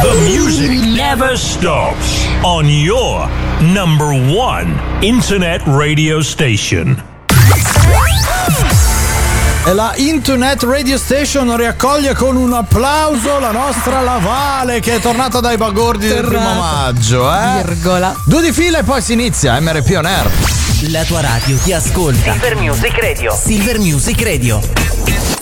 The music never stops on your number one internet radio station. E la Internet Radio Station riaccoglie con un applauso la nostra Lavale che è tornata dai bagordi del primo maggio, eh? Virgola. Due di fila e poi si inizia MRP On Air. La tua radio ti ascolta. Silver Music Radio. Silver Music Radio.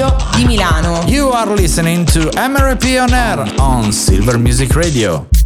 Radio di Milano. You are listening to MRP on Air on Silver Music Radio.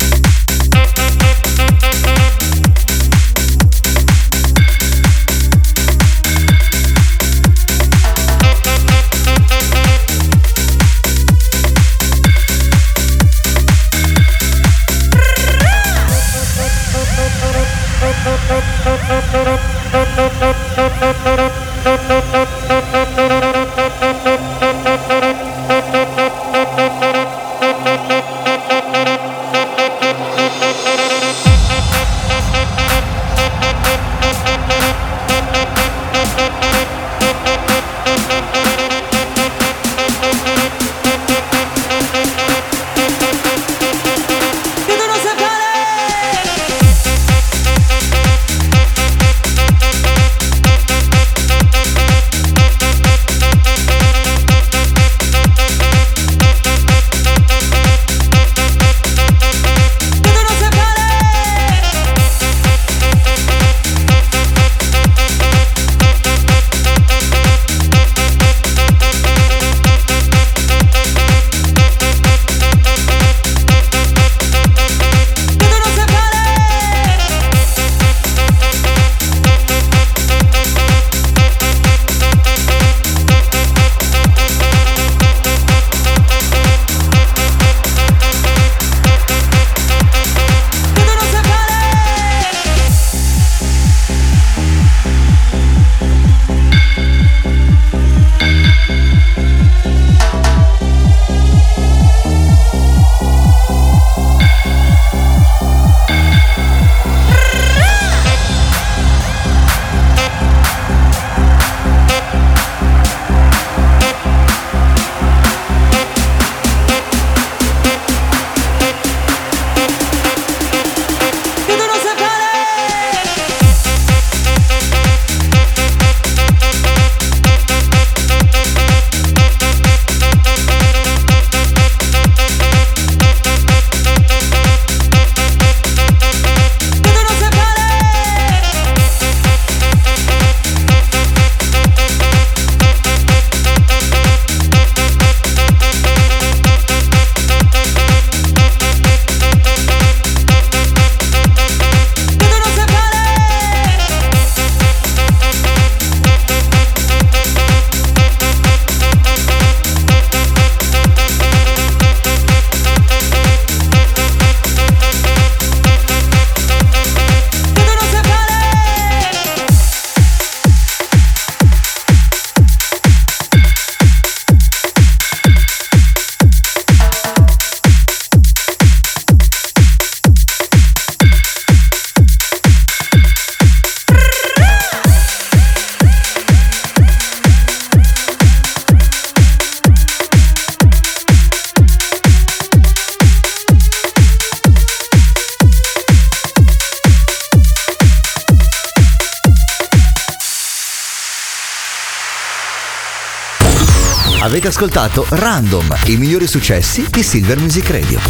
Avete ascoltato Random, i migliori successi di Silver Music Radio.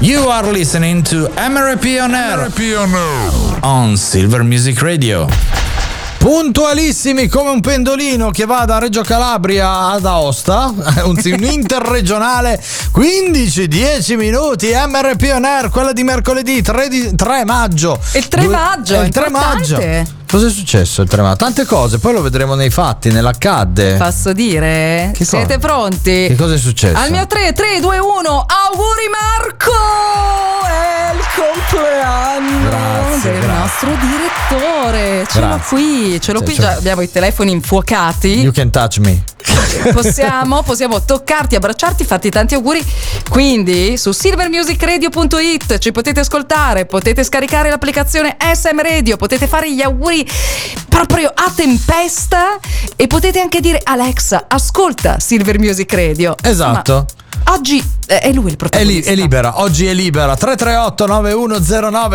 You are listening to MRP on Air MRP on Air. on Silver Music Radio. Puntualissimi come un pendolino che va da Reggio Calabria ad Aosta, un, interregionale 15-10 minuti, MRP on Air, quella di mercoledì 3, di- 3 maggio. Il 3 Due- maggio, è il 3 importante. maggio. Cosa è successo il 3 maggio? Tante cose, poi lo vedremo nei fatti, nell'accadde. Posso dire? Che cosa? Siete pronti? Che cosa è successo? Al mio 3, 3, 2, 1, auguri Marco! Il compleanno Grazie, del grazie. nostro direttore. Ce l'ho qui, ce l'ho qui, già abbiamo i telefoni infuocati. You can touch me. Possiamo, possiamo toccarti, abbracciarti, farti tanti auguri. Quindi su silvermusicradio.it ci potete ascoltare, potete scaricare l'applicazione SM Radio, potete fare gli auguri proprio a tempesta e potete anche dire Alexa, ascolta Silver Music Radio. Esatto. Ma oggi è lui il È, li- protagonista. è libera, oggi è libera. 338 9109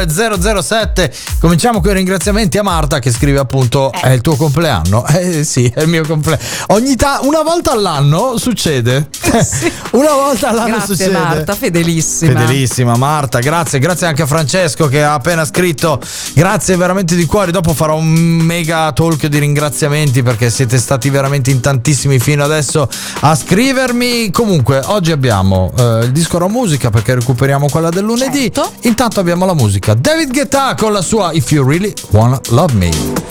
007. Cominciamo con i ringraziamenti a Marta che scrive appunto: È il tuo compleanno? Eh sì, è il mio compleanno. Ogni ta- una volta all'anno succede. una volta all'anno Grazie succede. Marta, fedelissima. Fedelissima Marta, grazie, grazie anche a Francesco che ha appena scritto. Grazie veramente di cuore. Dopo farò un mega talk di ringraziamenti perché siete stati veramente in tantissimi fino adesso a scrivermi. Comunque, oggi abbiamo eh, il disco Raw Musica perché recuperiamo quella del lunedì. Certo. Intanto abbiamo la musica. David Guetta con la sua If You Really Wanna Love Me.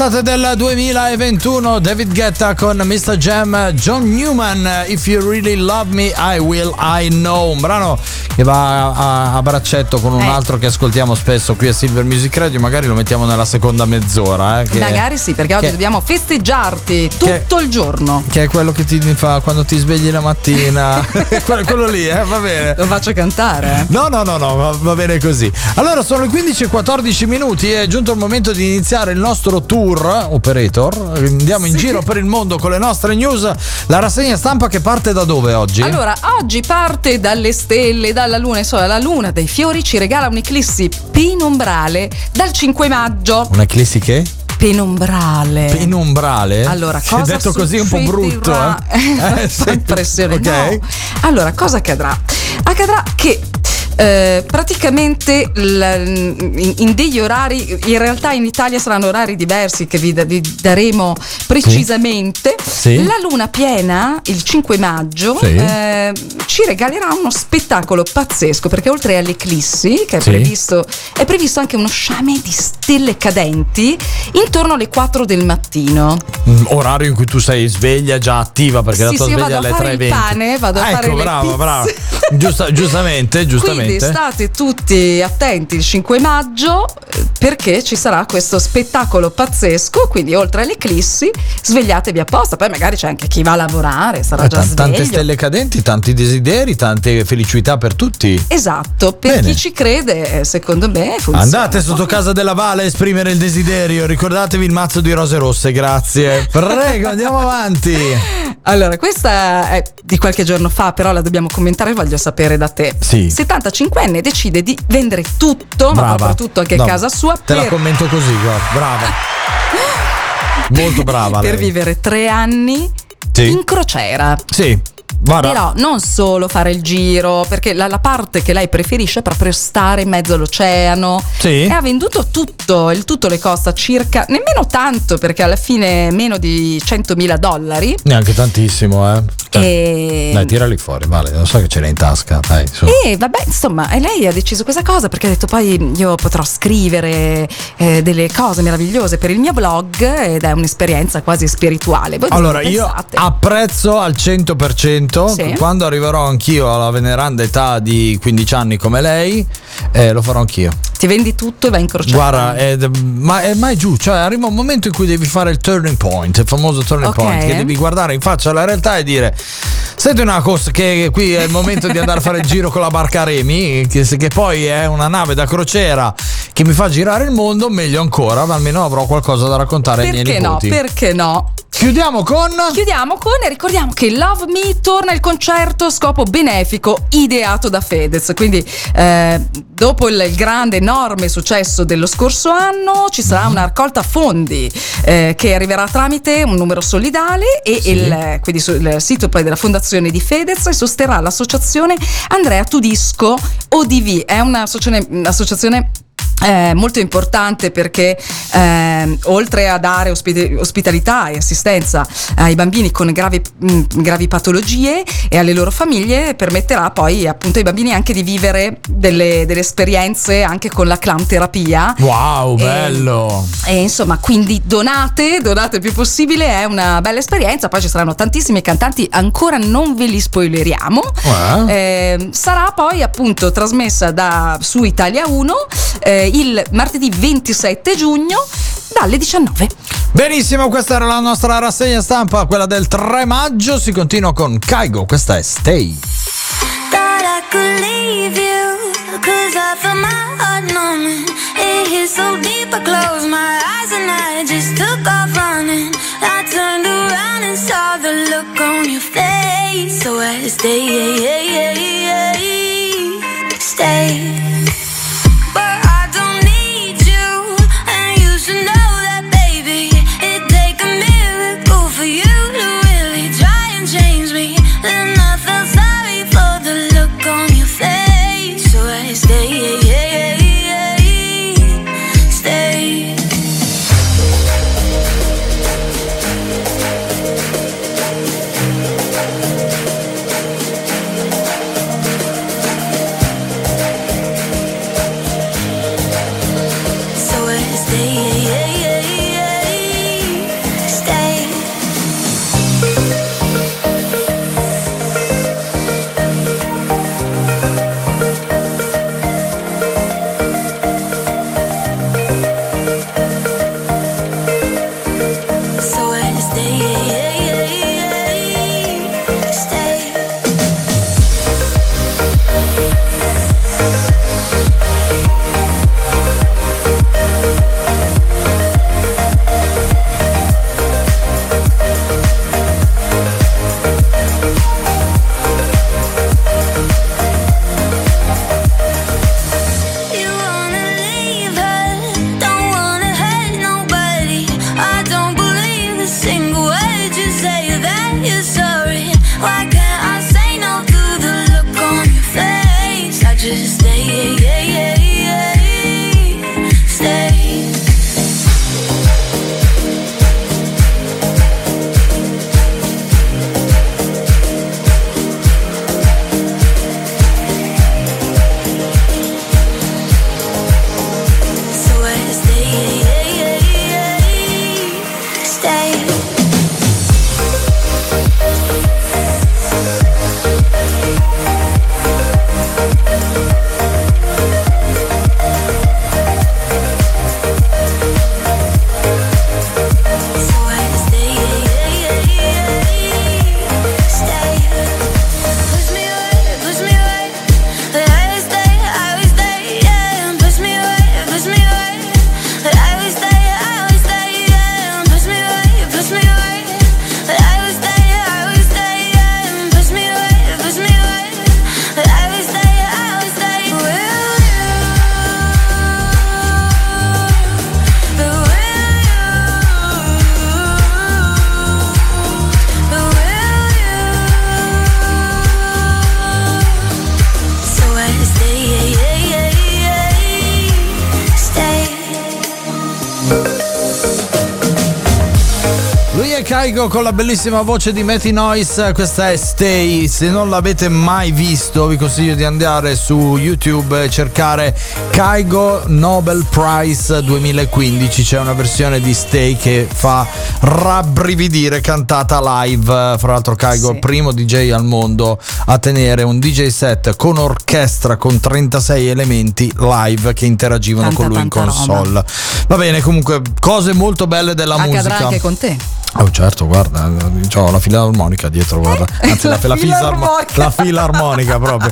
Era l'estate del 2021, David Guetta con Mr. Jam, John Newman, If You Really Love Me, I Will, I Know, un brano che va a, a braccetto con un Eh. altro che ascoltiamo spesso qui a Silver Music Radio, magari lo mettiamo nella seconda mezz'ora. eh, che, Magari sì, perché oggi che- dobbiamo festeggiarti tutto il giorno. Che è quello che ti fa quando ti svegli la mattina. quello, quello lì, eh, va bene. Lo faccio cantare. No, no, no, no, va, va bene così. Allora, sono le 15 e 14 minuti. È giunto il momento di iniziare il nostro tour operator. Andiamo in giro per il mondo con le nostre news. La rassegna stampa che parte da dove oggi? Allora, oggi parte dalle stelle, dalla luna, insomma, la luna dei fiori ci regala un'eclissi penombrale dal 5 maggio. Un'eclissi che? Penombrale. Penombrale? Allora, è cosa detto così un po' brutto, eh? Eh, fa impressione. Ok. no. Allora, cosa accadrà? Accadrà che eh, praticamente l- in, in degli orari, in realtà in Italia saranno orari diversi che vi, da- vi daremo precisamente. Sì. La luna piena, il 5 maggio, Sì. eh, ci regalerà uno spettacolo pazzesco perché oltre all'eclissi, che è, Sì. previsto, è previsto anche uno sciame di stelle cadenti intorno alle 4 del mattino. Mm, Orario in cui tu sei sveglia, già attiva perché la Sì, tua sì, sveglia vado alle a fare 3.20. il pane, vado a ecco, fare pizze. brava. Giusta- giustamente, giustamente. Quindi state tutti attenti il 5 maggio, eh, perché ci sarà questo spettacolo pazzesco, quindi oltre alle eclissi svegliatevi apposta, poi magari c'è anche chi va a lavorare, sarà Eh, già t- tante stelle cadenti, tanti desideri, tante felicità per tutti. Esatto, per Bene. chi ci crede, eh, secondo me funziona. Andate sotto casa della Vale a esprimere il desiderio. Ricordatevi il mazzo di rose rosse, grazie. Prego, andiamo avanti. Allora, questa è di qualche giorno fa, però la dobbiamo commentare, voglio sapere da te. Sì. 75enne decide di vendere tutto, ma Brava. proprio tutto anche No, casa sua, Te la per, commento così, guarda. Brava. Molto brava. per lei. vivere tre anni Sì. in crociera. Sì. Guarda. Però non solo fare il giro, perché la, la parte che lei preferisce è proprio stare in mezzo all'oceano. Sì. E ha venduto tutto, il tutto le costa circa, nemmeno tanto, perché alla fine meno di 100.000 dollari. Neanche tantissimo, eh. Cioè, E... Dai, tirali fuori, vale. Lo so che ce l'hai in tasca. Dai, su. E vabbè, insomma, e lei ha deciso questa cosa perché ha detto poi io potrò scrivere eh, delle cose meravigliose per il mio blog ed è un'esperienza quasi spirituale. Voi Allora, io pensate? apprezzo al 100% Sì. quando arriverò anch'io alla veneranda età di 15 anni come lei, eh, lo farò anch'io. Ti vendi tutto e vai in crociera. Guarda, è, ma è mai giù, cioè arriva un momento in cui devi fare il turning point, il famoso turning Ok. point, che devi guardare in faccia alla realtà e dire senti una cosa che qui è il momento di andare a fare il giro con la barca remi, che, che poi è una nave da crociera che mi fa girare il mondo, meglio ancora, ma almeno avrò qualcosa da raccontare ai miei Perché no? nipoti. Perché no? Chiudiamo con Chiudiamo con e ricordiamo che Love Me torna il concerto a scopo benefico ideato da Fedez. Quindi, eh, dopo il, grande, enorme successo dello scorso anno, ci sarà una raccolta fondi eh, che arriverà tramite un numero solidale e Sì. il, quindi sul il sito poi della fondazione di Fedez e sosterrà l'associazione Andrea Tudisco ODV. È un'associazione. Eh, molto importante perché ehm, oltre a dare ospite- ospitalità e assistenza ai bambini con gravi, mh, gravi patologie e alle loro famiglie permetterà poi appunto ai bambini anche di vivere delle, delle esperienze anche con la clown terapia Wow, E- bello! e insomma, quindi donate, donate il più possibile, è una bella esperienza. Poi ci saranno tantissimi cantanti, ancora non ve li spoileriamo. Eh? Eh, sarà poi appunto trasmessa da, su Italia 1 eh, il martedì 27 giugno dalle 19. Benissimo, questa era la nostra rassegna stampa, quella del 3 maggio. Si continua con Kaigo, questa è Stay. I Kaigo con la bellissima voce di Matty Noise, questa è Stay. Se non l'avete mai visto, vi consiglio di andare su YouTube e cercare Kaigo Nobel Prize 2015. C'è una versione di Stay che fa rabbrividire cantata live. Fra l'altro, Kaigo è il primo DJ al mondo a tenere un DJ set con orchestra con 36 elementi live che interagivano Tanta, con lui in tanta roba. console. Va bene, comunque, cose molto belle della Accadrà musica. anche con te. Oh certo, guarda, ho la filarmonica dietro, guarda. Anzi, la, La filarmonica. la filarmonica proprio.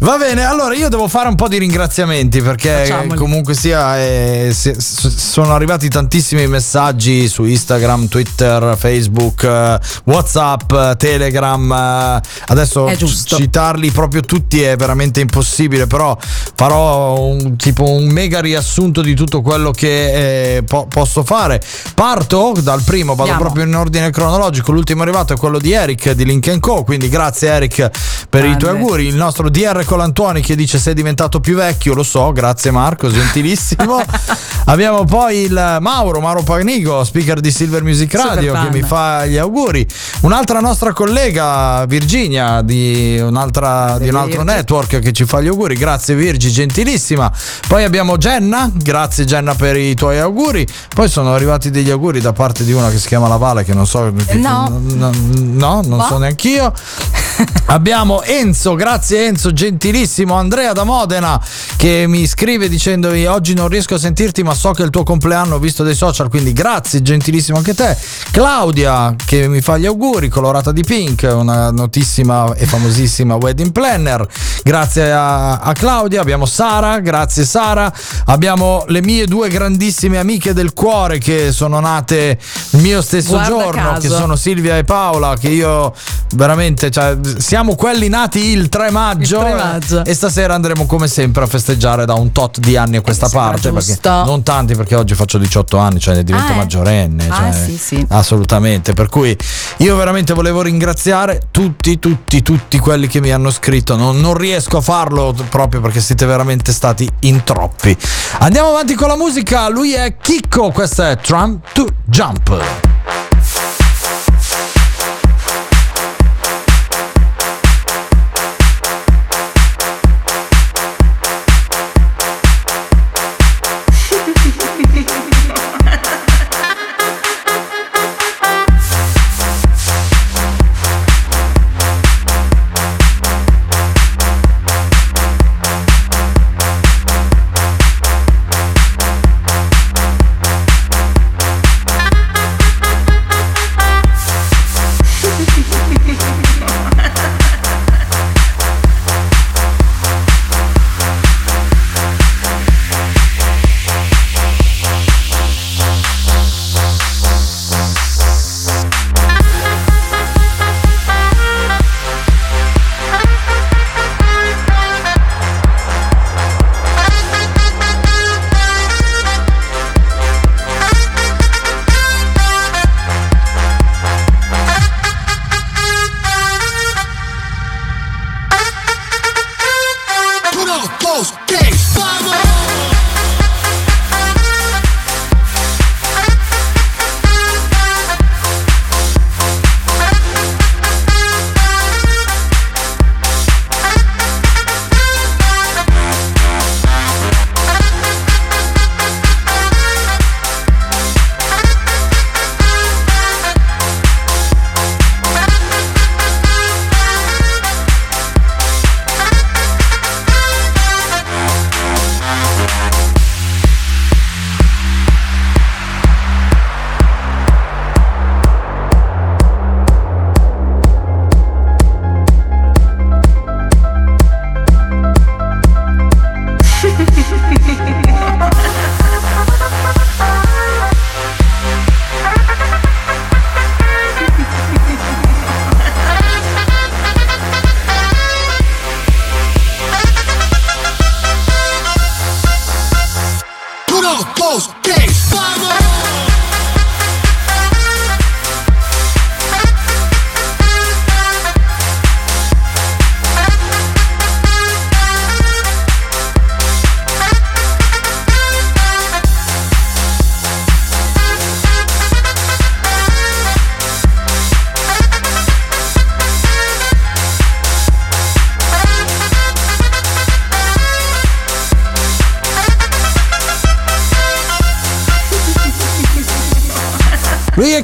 Va bene, allora io devo fare un po' di ringraziamenti perché Facciamoli. comunque sia eh, si- s- sono arrivati tantissimi messaggi su Instagram, Twitter, Facebook, eh, WhatsApp, Telegram. eh, Adesso citarli proprio tutti è veramente impossibile, però farò un, tipo un mega riassunto di tutto quello che eh, po- posso fare. Parto dal primo, vado Andiamo. proprio in ordine cronologico. L'ultimo arrivato è quello di Eric di Link Co. Quindi grazie Eric per i tuoi Grande. auguri. Il nostro DR Colantuoni che dice sei diventato più vecchio, lo so, grazie Marco, gentilissimo. Abbiamo poi il Mauro, Mauro Panigo, speaker di Silver Music Radio, che mi fa gli auguri. Un'altra nostra collega, Virginia, di, un'altra, di un altro network che ci fa gli auguri. Grazie Virgi, gentilissima. Poi abbiamo Jenna, grazie Jenna per i tuoi auguri. Poi sono arrivati degli auguri da parte di una che si chiama La Vale, che non so. No. no, no, non Va? so neanch'io. Abbiamo Enzo, grazie Enzo, gentilissimo. Andrea da Modena che mi scrive dicendomi oggi non riesco a sentirti ma so che è il tuo compleanno ho visto dei social, quindi grazie, gentilissimo anche te. Claudia che mi fa gli auguri, colorata di pink, una notissima e famosissima wedding planner. Grazie a, a Claudia. Abbiamo Sara, grazie Sara. Abbiamo le mie due grandissime amiche del cuore che sono nate il mio stesso Guarda giorno, caso. che sono Silvia e Paola, che io veramente, cioè, siamo quelli nati il 3 maggio, Il 3 maggio. e stasera andremo come sempre a festeggiare da un tot di anni a questa sembra parte, perché non tanti perché oggi faccio 18 anni, cioè divento Ah, eh. maggiorenne, Ah, cioè, sì, sì. assolutamente, per cui io veramente volevo ringraziare tutti, tutti, tutti quelli che mi hanno scritto, non, non riesco a farlo proprio perché siete veramente stati in troppi. Andiamo avanti con la musica, lui è Chicco, questa è Trump to Jump.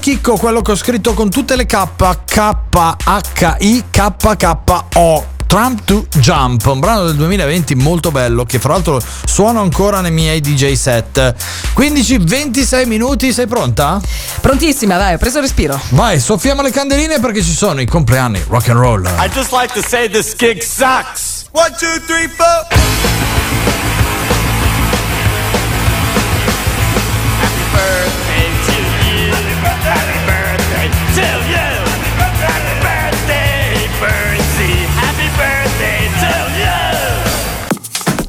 Chicco, quello che ho scritto con tutte le K, K, H, I, K, K, O. Trump to Jump, un brano del 2020 molto bello che fra l'altro suono ancora nei miei DJ set. 15-26 minuti, sei pronta? Prontissima, dai, ho preso il respiro. Vai, soffiamo le candeline perché ci sono i compleanni rock and roll. I just like to say this gig sucks. 1 2 3 4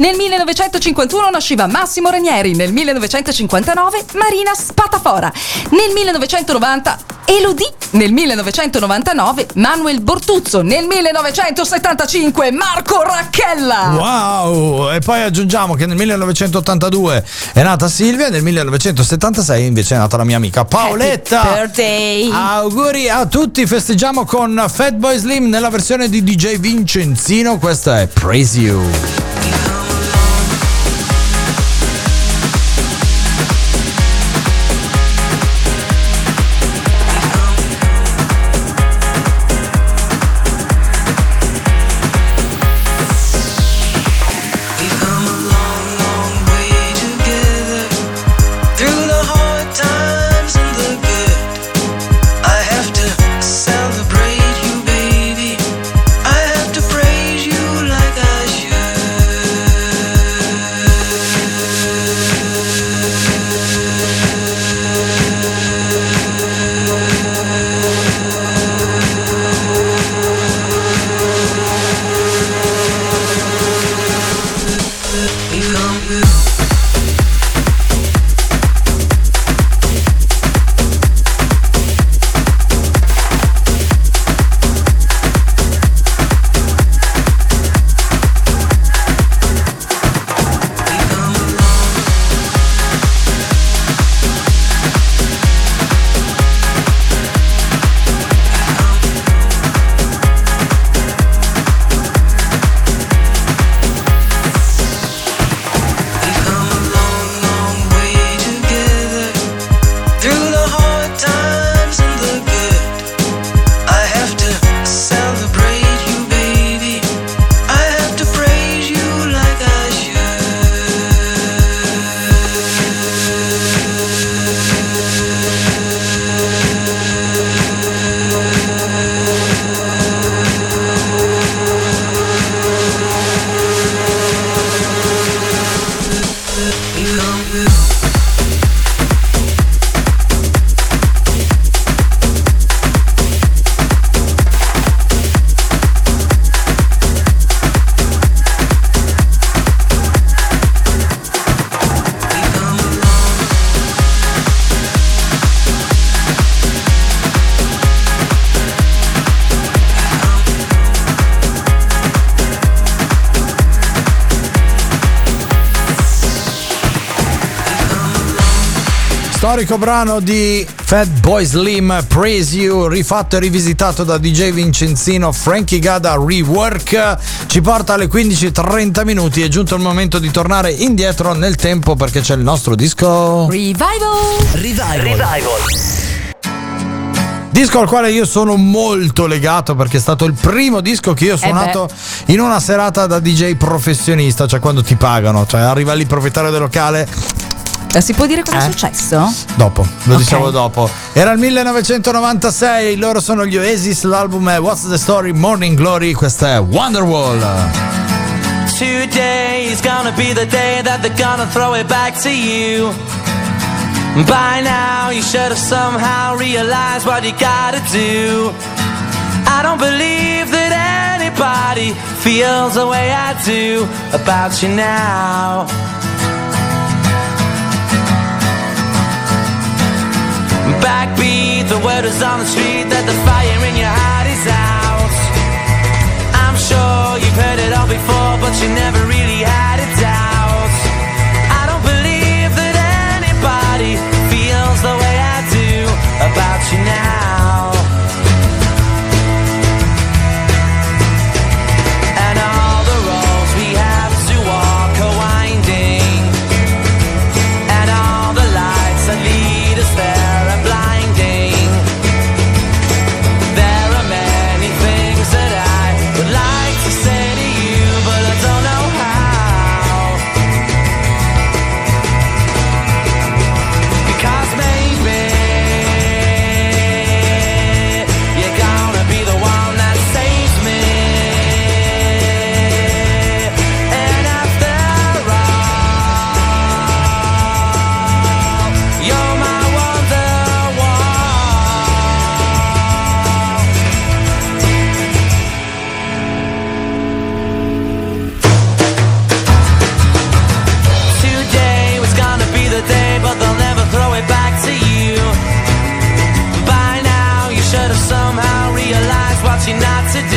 Nel 1951 nasceva Massimo Ranieri, nel 1959 Marina Spatafora, nel 1990 Elodie, nel 1999 Manuel Bortuzzo, nel 1975 Marco Racchella. Wow! E poi aggiungiamo che nel 1982 è nata Silvia nel 1976 invece è nata la mia amica Paoletta. Happy birthday. Auguri a tutti, festeggiamo con Fatboy Slim nella versione di DJ Vincenzino, questa è Praise You. Storico brano di Fatboy Slim Praise You, rifatto e rivisitato da DJ Vincenzino Frankie Gada Rework, ci porta alle 15.30 minuti. È giunto il momento di tornare indietro nel tempo perché c'è il nostro disco. Revival. Revival. Disco al quale io sono molto legato perché è stato il primo disco che io ho suonato in una serata da DJ professionista, cioè quando ti pagano, cioè arriva lì il proprietario del locale, Eh, Si può dire cosa è Eh? successo? Dopo, lo Ok. diciamo dopo. Era il 1996, loro sono gli Oasis, l'album è What's the Story, Morning Glory, questa è Wonderwall. Today is gonna be the day that they're gonna throw it back to you. By now, you should have somehow realized what you gotta do. I don't believe that anybody feels the way I do about you now. Backbeat, the word is on the street that the fire in your heart is out. I'm sure you've heard it all before, but you never really had it out. party not today.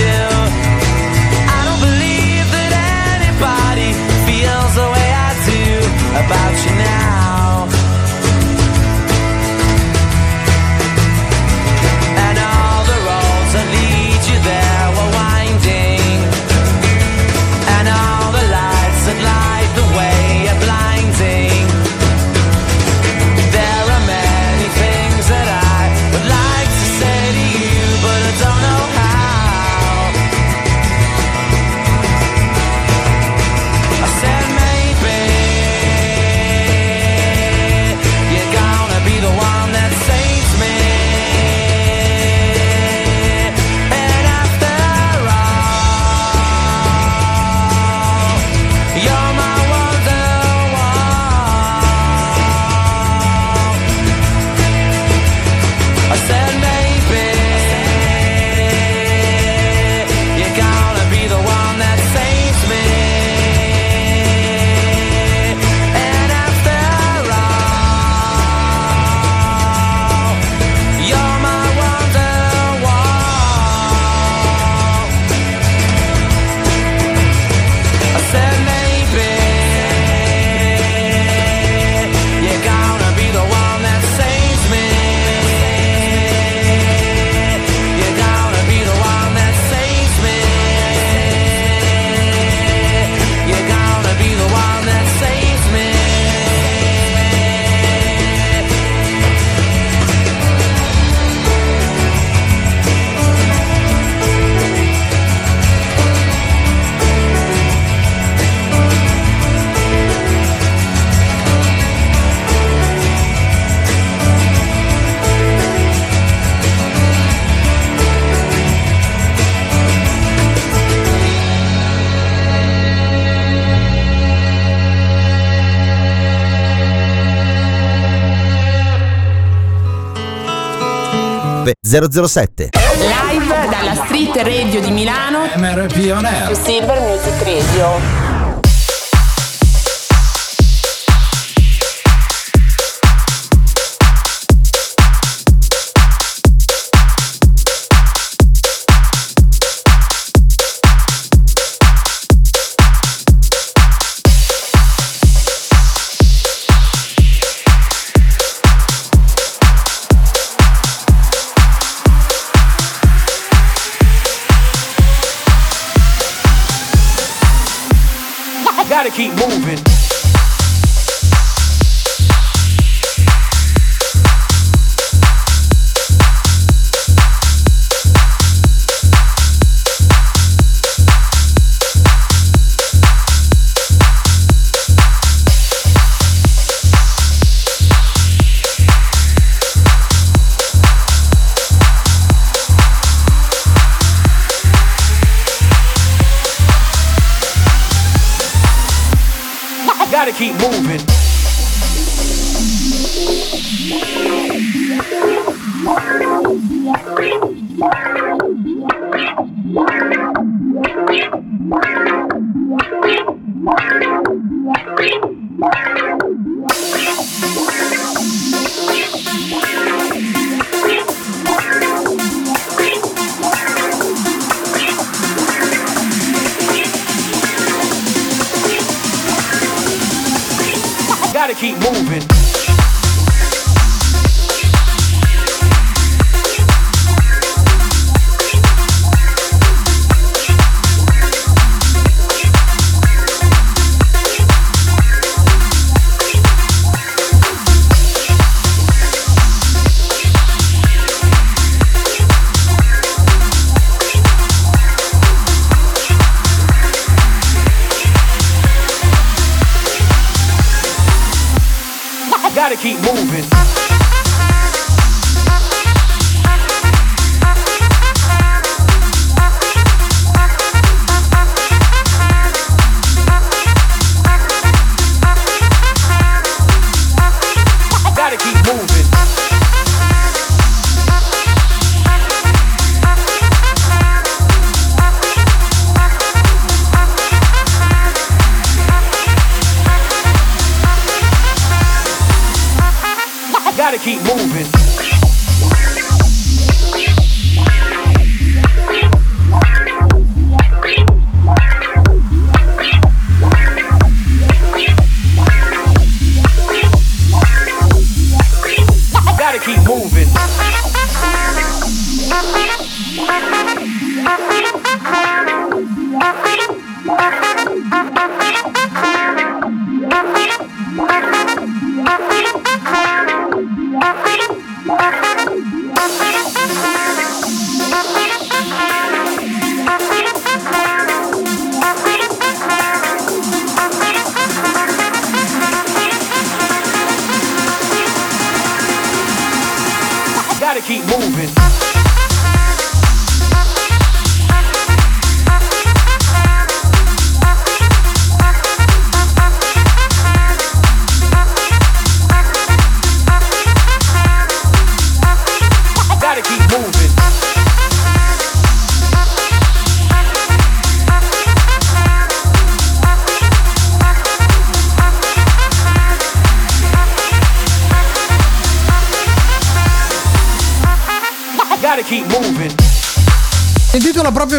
007. Live dalla Street Radio di Milano. MRP On Air. Silver Music Radio. Keep moving. Mark.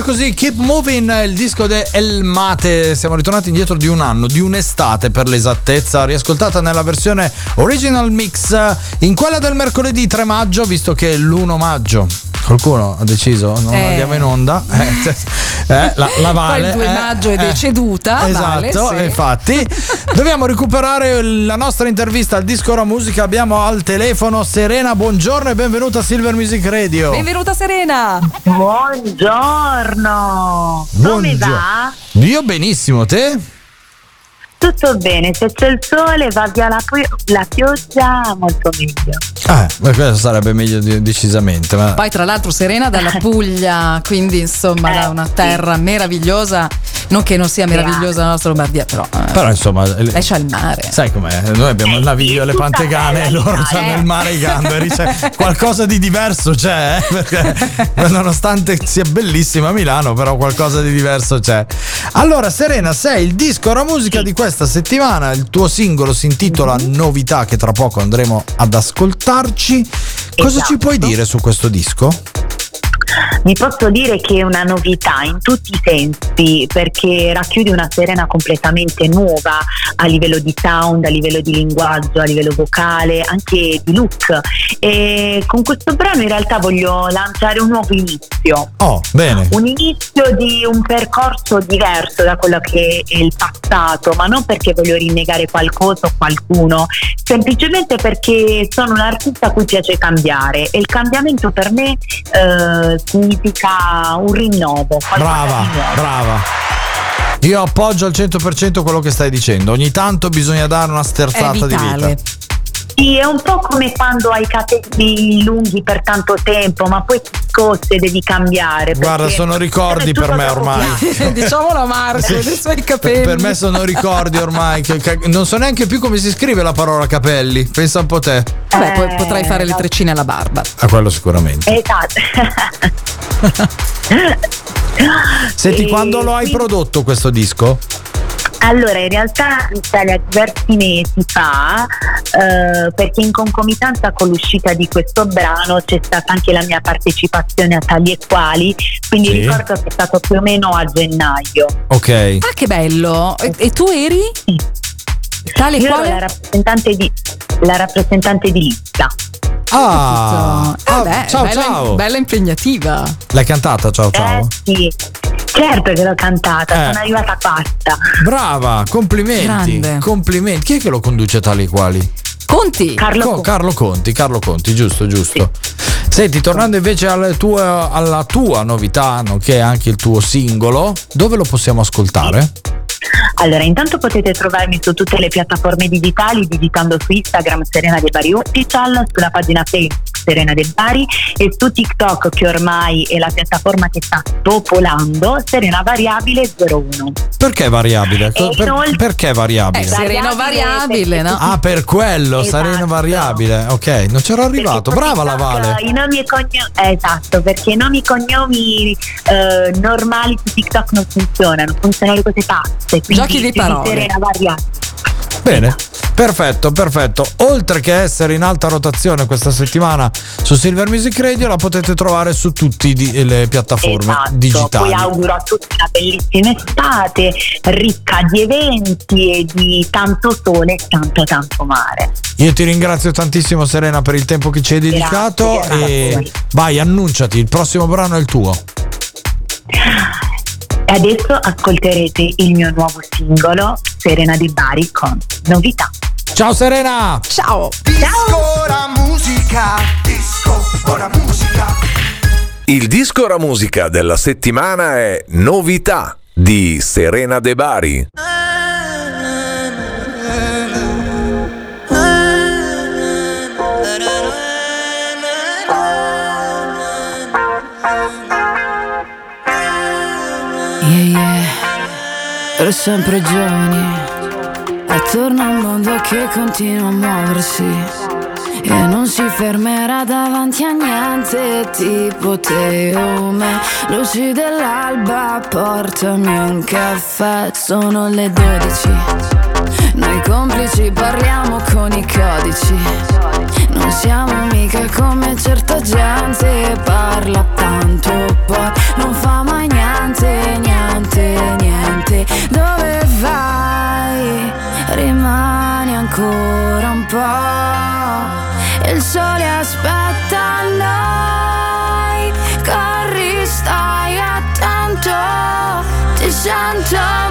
Così Keep Moving, il disco di El Mate. Siamo ritornati indietro di un anno, di un'estate per l'esattezza, riascoltata nella versione original mix in quella del mercoledì 3 maggio, visto che è l'1 maggio. Qualcuno ha deciso? Non Eh. andiamo in onda? Eh, eh, la, la Vale. Poi il 2 eh, maggio è eh. deceduta. Vale, Esatto, sì. infatti. Dobbiamo recuperare la nostra intervista al Disco Ora Musica. Abbiamo al telefono Serena. Buongiorno e benvenuta a Silver Music Radio. Benvenuta Serena. Buongiorno. Come Buongiorno. va? Io benissimo, te? Tutto bene, se c'è il sole va via la, pi- la pioggia molto meglio. Eh, beh, questo sarebbe meglio di- decisamente. Ma... Poi, tra l'altro, Serena dalla Puglia, quindi insomma, da una terra meravigliosa. Non che non sia meravigliosa la nostra Lombardia, però. eh, Però insomma, le- lei c'ha il mare. sai com'è? Noi abbiamo il naviglio e le pantegane, e loro hanno il mare i gamberi. Cioè, qualcosa di diverso c'è, eh? perché nonostante sia bellissima Milano, però qualcosa di diverso c'è. Allora, Serena, sei il disco Ora Musica di questa settimana. Il tuo singolo si intitola Novità, che tra poco andremo ad ascoltarci. Cosa ci puoi dire su questo disco? Vi posso dire che è una novità in tutti i sensi perché racchiude una Serena completamente nuova a livello di sound, a livello di linguaggio, a livello vocale, anche di look. E con questo brano in realtà voglio lanciare un nuovo inizio. Oh, bene. Un inizio di un percorso diverso da quello che è il passato, ma non perché voglio rinnegare qualcosa o qualcuno, semplicemente perché sono un artista a cui piace cambiare e il cambiamento per me eh, significa un rinnovo. Brava, brava. Io appoggio al 100% quello che stai dicendo. Ogni tanto bisogna dare una sterzata di vita. Sì, è un po' come quando hai capelli lunghi per tanto tempo, ma poi ti scozzi e devi cambiare. Guarda, sono ricordi per me ormai. Diciamolo a Marco, dei suoi capelli. Per me sono ricordi ormai. che- che- non so neanche più come si scrive la parola capelli. Pensa un po' te. Beh, poi potrai fare le treccine alla barba. A quello sicuramente. Esatto. Senti, E quando lo hai quindi- prodotto questo disco? Allora, in realtà a diversi mesi fa, eh, perché in concomitanza con l'uscita di questo brano c'è stata anche la mia partecipazione a tali e quali, quindi Sì. ricordo che è stato più o meno a gennaio. Ok. Ah, che bello! E, e tu eri? Tale Io ero quale? la rappresentante di, la rappresentante di lista. Ah, Ah, beh, ciao, bella, ciao. bella impegnativa. L'hai cantata? Ciao, ciao. Eh, sì, certo che l'ho cantata, Eh. sono arrivata quarta. Brava, complimenti. Grande. Complimenti. Chi è che lo conduce tali quali? Conti. Carlo Co- Conti. Carlo Conti, Carlo Conti, giusto, giusto. Senti, tornando invece alle tue- alla tua novità, nonché anche il tuo singolo, dove lo possiamo ascoltare? Allora, intanto potete trovarmi su tutte le piattaforme digitali digitando su Instagram Serena De Bari Official, sulla pagina Facebook Serena De Bari e su TikTok che ormai è la piattaforma che sta popolando Serena Variabile 01. Perché variabile? E per- inoltre- perché variabile? Eh, sereno variabile, no? Ah, per quello, Esatto. sareno variabile. Ok, non c'ero arrivato. Perché Brava la TikTok, Vale. I nomi e cognomi, esatto, perché i nomi e cognomi eh, normali su TikTok non funzionano, funzionano le cose pazze. quindi Giochi di parole. Serena Variabile. Bene, perfetto, perfetto. Oltre che essere in alta rotazione questa settimana su Silver Music Radio, la potete trovare su tutte le piattaforme Esatto, digitali. poi auguro a tutti una bellissima estate, ricca di eventi e di tanto sole e tanto tanto mare. Io ti ringrazio tantissimo Serena per il tempo che ci hai dedicato grazie e voi. vai, annunciati, il prossimo brano è il tuo. E adesso ascolterete il mio nuovo singolo, Serena di Bari, con novità. Ciao Serena! Ciao! Disco ora musica, disco ora musica. Il disco ora musica della settimana è Novità di Serena De Bari. Yeah, yeah. Per sempre giovani. Attorno a un mondo che continua a muoversi. E non si fermerà davanti a niente tipo te o me. Luci dell'alba, portami un caffè. Sono le 12. Noi complici parliamo con i codici. Non siamo mica come certa gente. Parla tanto, poi non fa mai niente, niente, niente. Dove vai? Rimani ancora un po'. Il sole aspetta noi. Corri, stai attento. Ti sento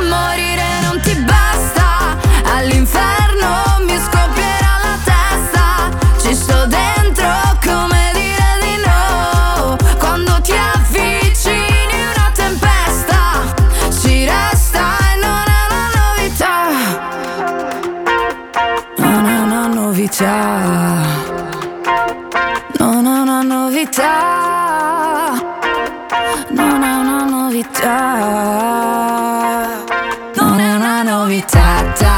una novità. Ta, ta,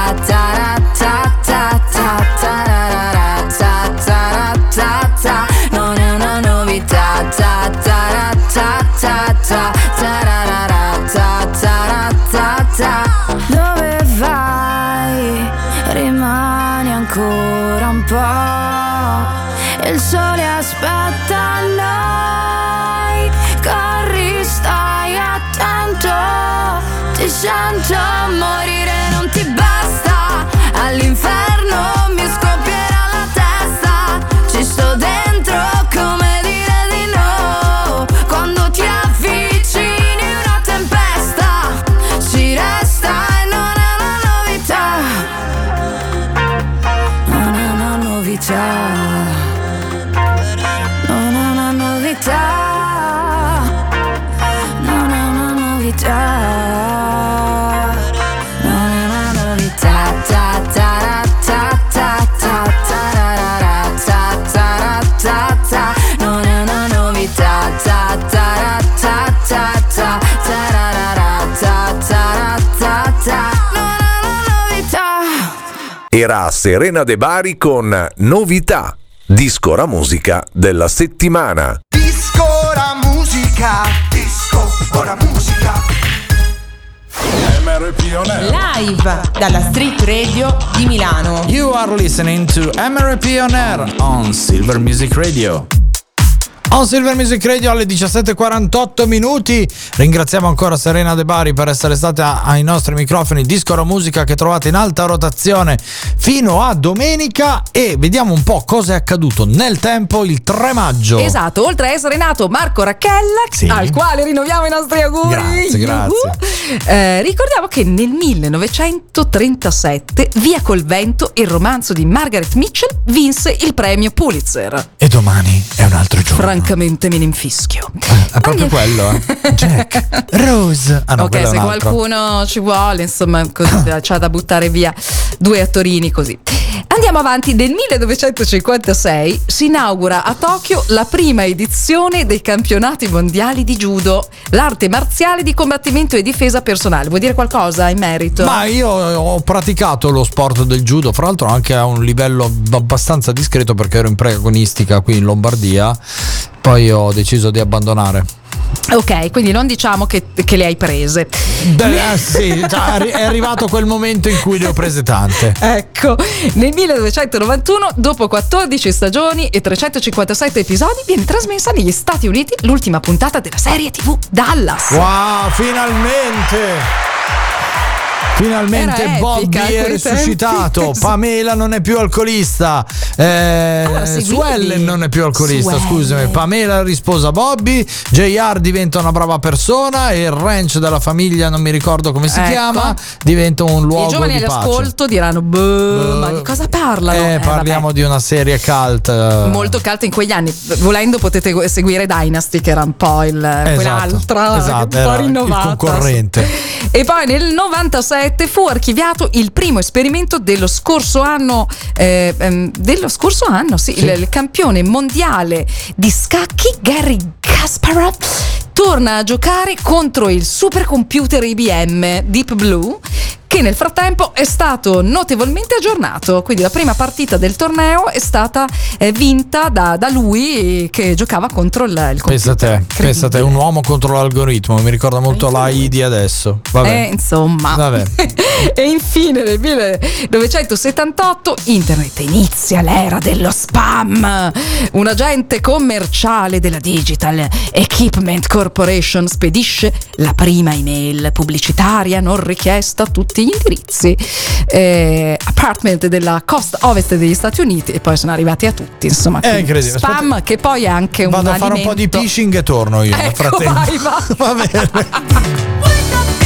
Era Serena De Bari con Novità, disco ora musica della settimana. Disco ora musica, disco ora musica. MRP On Air. Live dalla Street Radio di Milano. You are listening to MRP On Air on Silver Music Radio. On Silver Music Radio alle 17.48 minuti. Ringraziamo ancora Serena De Bari per essere stata ai nostri microfoni. Disco Ora Musica che trovate in alta rotazione fino a domenica. E vediamo un po' cosa è accaduto nel tempo il 3 maggio. Esatto, oltre a essere nato Marco Racchella, Sì. al quale rinnoviamo i nostri auguri. Grazie, grazie. Eh, ricordiamo che nel 1937 Via col vento, il romanzo di Margaret Mitchell, vinse il premio Pulitzer. E domani è un altro giorno. Francamente me ne infischio. È proprio quello, eh. Jack. Rose. Ah no, ok, se qualcuno ci vuole, insomma, c'ha da buttare via due attorini così. Andiamo avanti, nel 1956 si inaugura a Tokyo la prima edizione dei campionati mondiali di judo, l'arte marziale di combattimento e difesa personale. Vuoi dire qualcosa in merito? Ma io ho praticato lo sport del judo, fra l'altro anche a un livello abbastanza discreto perché ero in preagonistica qui in Lombardia, poi ho deciso di abbandonare. Ok, quindi non diciamo che, che le hai prese. Beh, eh, sì, è arrivato quel momento in cui ne ho prese tante. Ecco, nel 1991, dopo 14 stagioni e 357 episodi, viene trasmessa negli Stati Uniti l'ultima puntata della serie TV Dallas. Wow, finalmente! Finalmente Era Bobby è risuscitato. Pamela non è più alcolista, eh, seguivi? Suellen non è più alcolista, Suellen. scusami, Pamela risposa Bobby, JR diventa una brava persona e il ranch della famiglia, non mi ricordo come si Ecco. chiama, diventa un I luogo giovani di all'ascolto diranno: "Boh, ma di cosa parlano? Eh, Eh, parliamo di una serie cult. eh, molto calda in quegli anni. Volendo potete seguire Dynasty, che era un po' il, quell'altra, esatto, un po' era il rinnovata. concorrente. E poi nel 97 fu archiviato il primo esperimento dello scorso anno, eh, ehm, dello scorso anno, sì, il, il campione mondiale di scacchi Gary Kasparov torna a giocare contro il supercomputer IBM Deep Blue che nel frattempo è stato notevolmente aggiornato. Quindi la prima partita del torneo è stata eh, vinta da, da lui che giocava contro il, il Pensa te, pensa a te, un uomo contro l'algoritmo, mi ricorda molto la ID adesso. Vabbè. Eh, insomma. Vabbè. e infine nel 1978 internet inizia l'era dello spam. Un agente commerciale della Digital Equipment Corporation spedisce la prima email pubblicitaria non richiesta a tutti gli indirizzi. Eh, apartment della costa ovest degli Stati Uniti e poi sono arrivati a tutti. Insomma, È quindi incredibile. spam che poi è anche un Vado a fare un po' di phishing e torno io nel Ecco, frattempo. vai, vai. Va bene.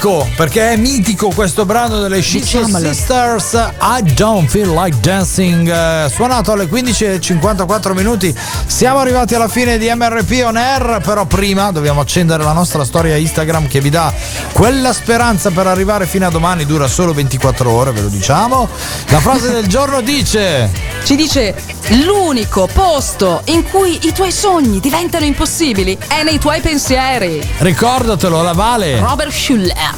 Mitico, perché è mitico questo brano delle Shishi Sisters I Don't Feel Like Dancing eh, Suonato alle 15.54 minuti Siamo arrivati alla fine di MRP On Air Però prima dobbiamo accendere la nostra storia Instagram Che vi dà quella speranza per arrivare fino a domani Dura solo 24 ore, ve lo diciamo La frase del giorno dice Ci dice l'unico posto in cui i tuoi sogni diventano impossibili è nei tuoi pensieri. Ricordatelo, la Vale Robert Schuller.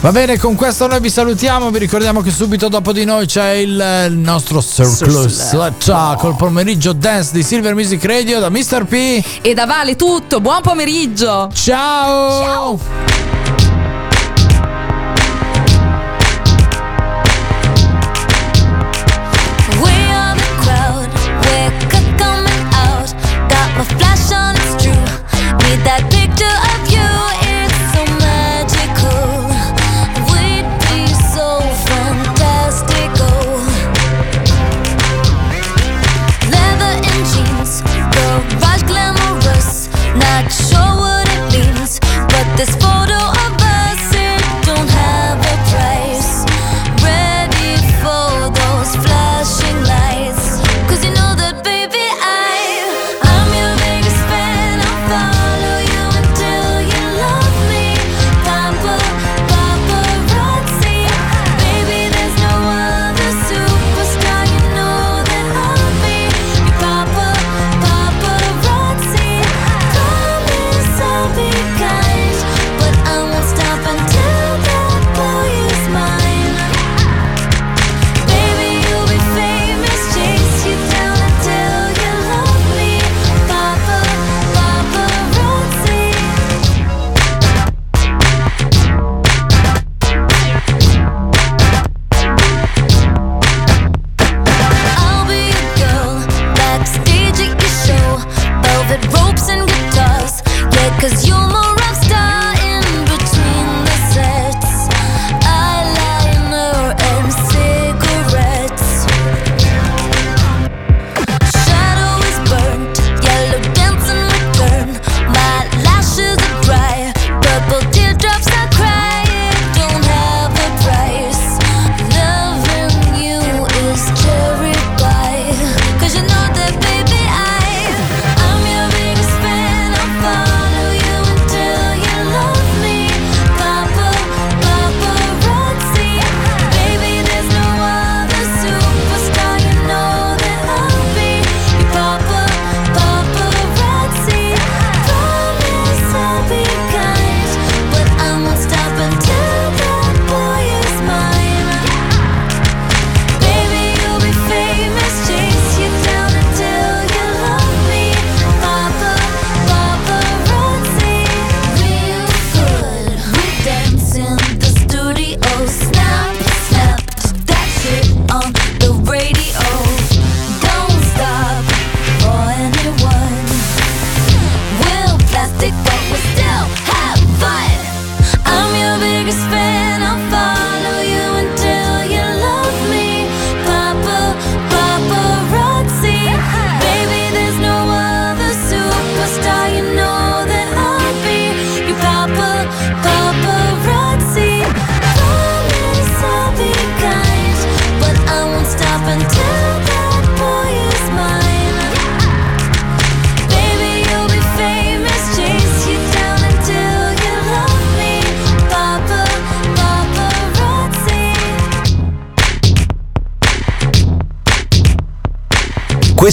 Va bene, con questo noi vi salutiamo. Vi ricordiamo che subito dopo di noi c'è il, il nostro Surplus. Ciao, col pomeriggio dance di Silver Music Radio da Mr. P. E da Vale tutto, buon pomeriggio. Ciao. We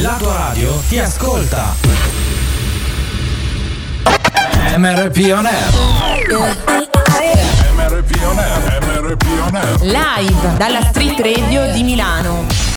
La tua radio ti ascolta. MRP On Air. MRP on air, MRP on air. Live dalla Street Radio di Milano.